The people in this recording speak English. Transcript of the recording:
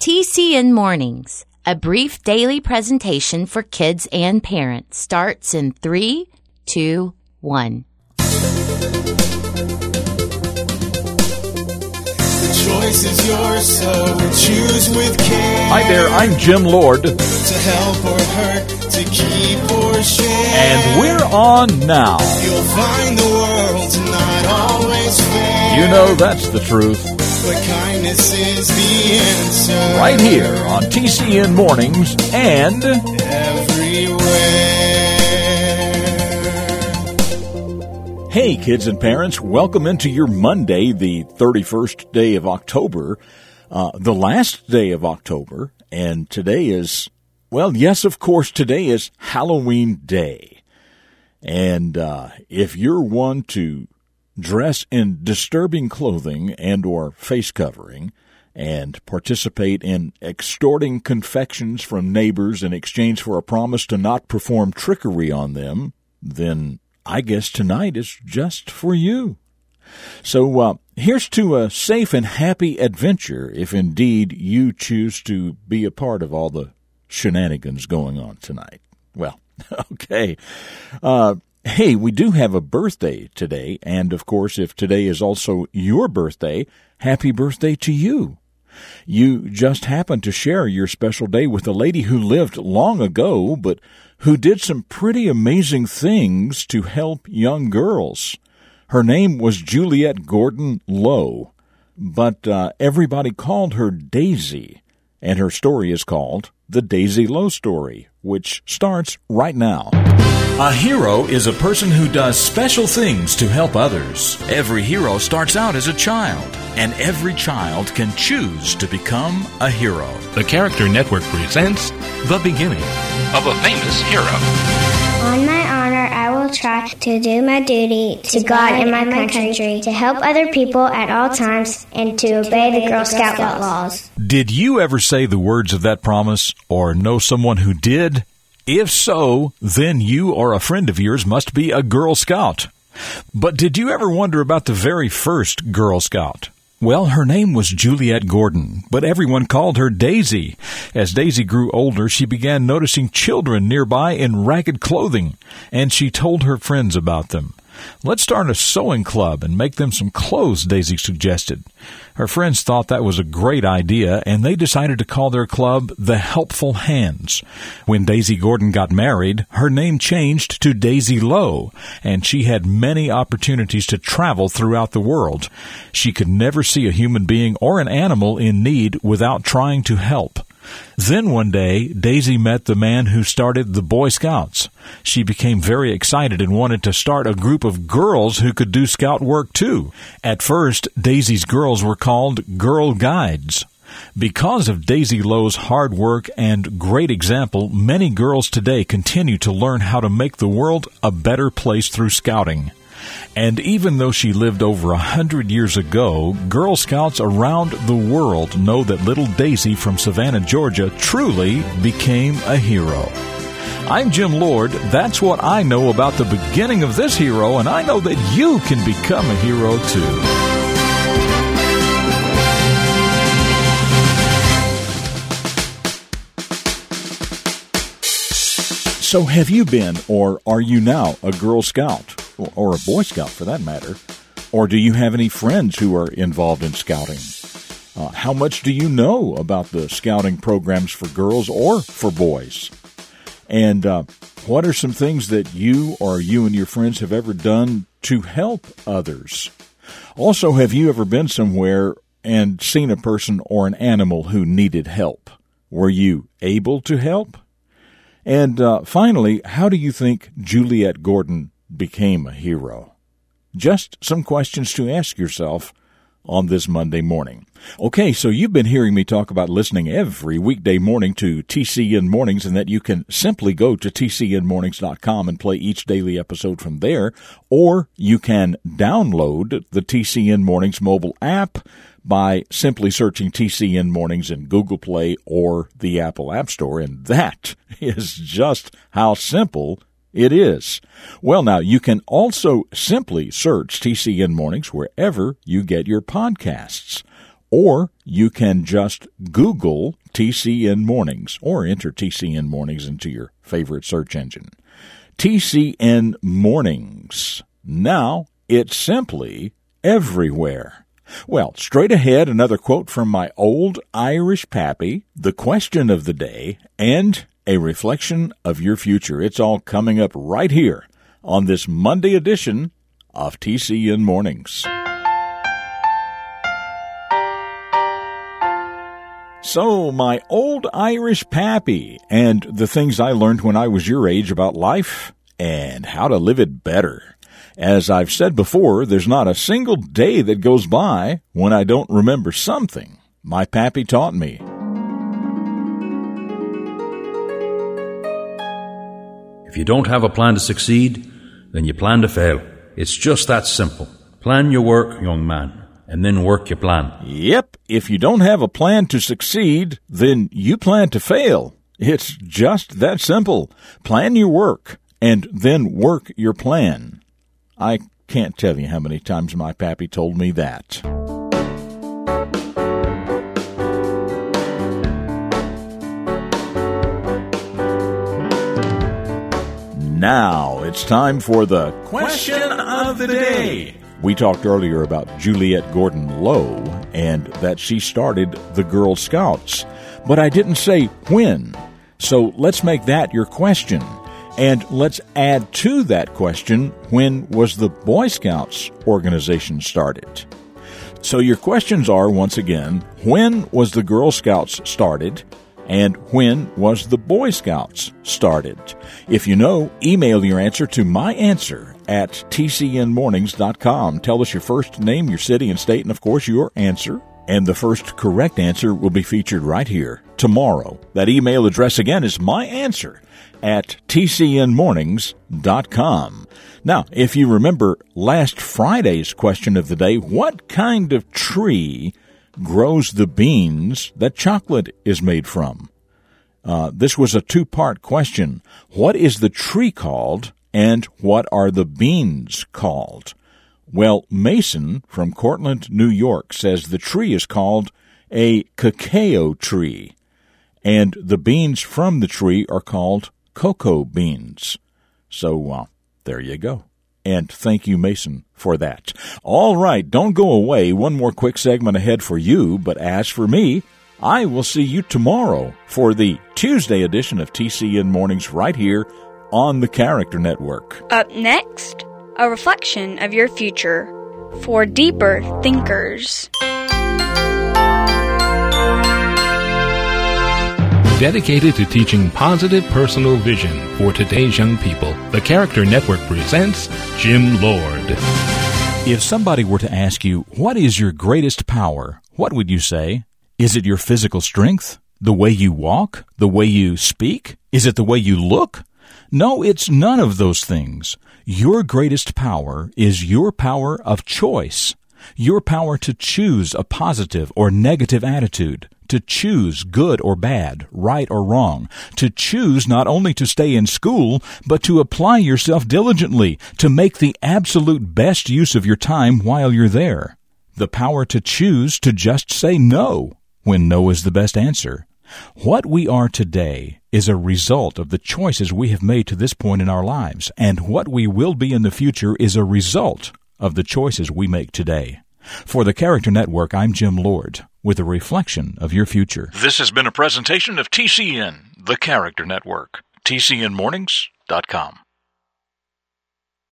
TCN Mornings, a brief daily presentation for kids and parents, starts in three, two, one. Choice is yours, so choose with care. Hi there, I'm Jim Lord, To help or hurt, to keep or share. and we're on now. You'll find the world's not always fair. You know that's the truth. But kindness is the answer. Right here on TCN Mornings and Everywhere. Kids and parents, welcome into your Monday, the 31st day of October, uh, the last day of October, and today is, well, yes, of course, today is Halloween Day. And uh, if you're one to dress in disturbing clothing and or face covering and participate in extorting confections from neighbors in exchange for a promise to not perform trickery on them, then I guess tonight is just for you. So uh, here's to a safe and happy adventure if indeed you choose to be a part of all the shenanigans going on tonight. Well, okay. Uh, hey, we do have a birthday today, and of course, if today is also your birthday, happy birthday to you. You just happened to share your special day with a lady who lived long ago, but who did some pretty amazing things to help young girls. Her name was Juliette Gordon Low, but uh, everybody called her Daisy, and her story is called The Daisy Low Story, which starts right now. A hero is a person who does special things to help others. Every hero starts out as a child, and every child can choose to become a hero. The Character Network presents The Beginning of a Famous Hero. Try to do my duty to God and my country, to help other people at all times, and to obey the Girl Scout laws. Did you ever say the words of that promise or know someone who did? If so, then you or a friend of yours must be a Girl Scout. But did you ever wonder about the very first Girl Scout? Well, her name was Juliette Gordon, but everyone called her Daisy. As Daisy grew older, she began noticing children nearby in ragged clothing, and she told her friends about them. Let's start a sewing club and make them some clothes, Daisy suggested. Her friends thought that was a great idea, and they decided to call their club the Helpful Hands. When Daisy Gordon got married, her name changed to Daisy Low, and she had many opportunities to travel throughout the world. She could never see a human being or an animal in need without trying to help. Then one day, Daisy met the man who started the Boy Scouts. She became very excited and wanted to start a group of girls who could do scout work too. At first, Daisy's girls were called Girl Guides. Because of Daisy Low's hard work and great example, many girls today continue to learn how to make the world a better place through scouting. And even though she lived over a hundred years ago, Girl Scouts around the world know that little Daisy from Savannah, Georgia truly became a hero. I'm Jim Lord. That's what I know about the beginning of this hero, and I know that you can become a hero too. So, have you been, or are you now, a Girl Scout, or, a Boy Scout for that matter? Or do you have any friends who are involved in scouting? Uh, how much do you know about the scouting programs for girls or for boys? And uh, what are some things that you or you and your friends have ever done to help others? Also, have you ever been somewhere and seen a person or an animal who needed help? Were you able to help? And uh, finally, how do you think Juliette Gordon became a hero? Just some questions to ask yourself on this Monday morning. Okay, so you've been hearing me talk about listening every weekday morning to TCN Mornings and that you can simply go to tcnmornings.com and play each daily episode from there, or you can download the TCN Mornings mobile app by simply searching TCN Mornings in Google Play or the Apple App Store, and that is just how simple it is. Well, now you can also simply search TCN Mornings wherever you get your podcasts. or you can just Google TCN Mornings or enter TCN Mornings into your favorite search engine. TCN Mornings. Now it's simply everywhere. Well, straight ahead, another quote from my old Irish pappy, the question of the day, and a reflection of your future. It's all coming up right here on this Monday edition of TCN Mornings. So, my old Irish pappy and the things I learned when I was your age about life and how to live it better. As I've said before, there's not a single day that goes by when I don't remember something my pappy taught me. If you don't have a plan to succeed, then you plan to fail. It's just that simple. Plan your work, young man and then work your plan. Yep. If you don't have a plan to succeed, then you plan to fail. It's just that simple. Plan your work and then work your plan. I can't tell you how many times my pappy told me that. Now it's time for the question of the day. We talked earlier about Juliette Gordon Low and that she started the Girl Scouts, but I didn't say when. So let's make that your question. And let's add to that question when was the Boy Scouts organization started? So your questions are once again when was the Girl Scouts started? And when was the Boy Scouts started? If you know, email your answer to my answer at tcnmornings.com. Tell us your first name, your city and state, and of course your answer. And the first correct answer will be featured right here tomorrow. That email address again is my answer at tcnmornings.com. Now, if you remember last Friday's question of the day, what kind of tree grows the beans that chocolate is made from? Uh, this was a two part question. What is the tree called and what are the beans called? Well, Mason from Cortland, New York says the tree is called a cacao tree, and the beans from the tree are called cocoa beans. So, uh, there you go. And thank you, Mason, for that. All right, don't go away. One more quick segment ahead for you, but as for me, I will see you tomorrow for the Tuesday edition of TCN Mornings right here on the Character Network. Up next, a reflection of your future for deeper thinkers. Dedicated to teaching positive personal vision for today's young people, the Character Network presents Jim Lord. If somebody were to ask you, What is your greatest power? what would you say? Is it your physical strength? The way you walk? The way you speak? Is it the way you look? No, it's none of those things. Your greatest power is your power of choice. Your power to choose a positive or negative attitude, to choose good or bad, right or wrong, to choose not only to stay in school, but to apply yourself diligently, to make the absolute best use of your time while you're there. The power to choose to just say no when no is the best answer. What we are today is a result of the choices we have made to this point in our lives, and what we will be in the future is a result of the choices we make today. For the Character Network, I'm Jim Lord with a reflection of your future. This has been a presentation of TCN, the Character Network. TCNMornings.com.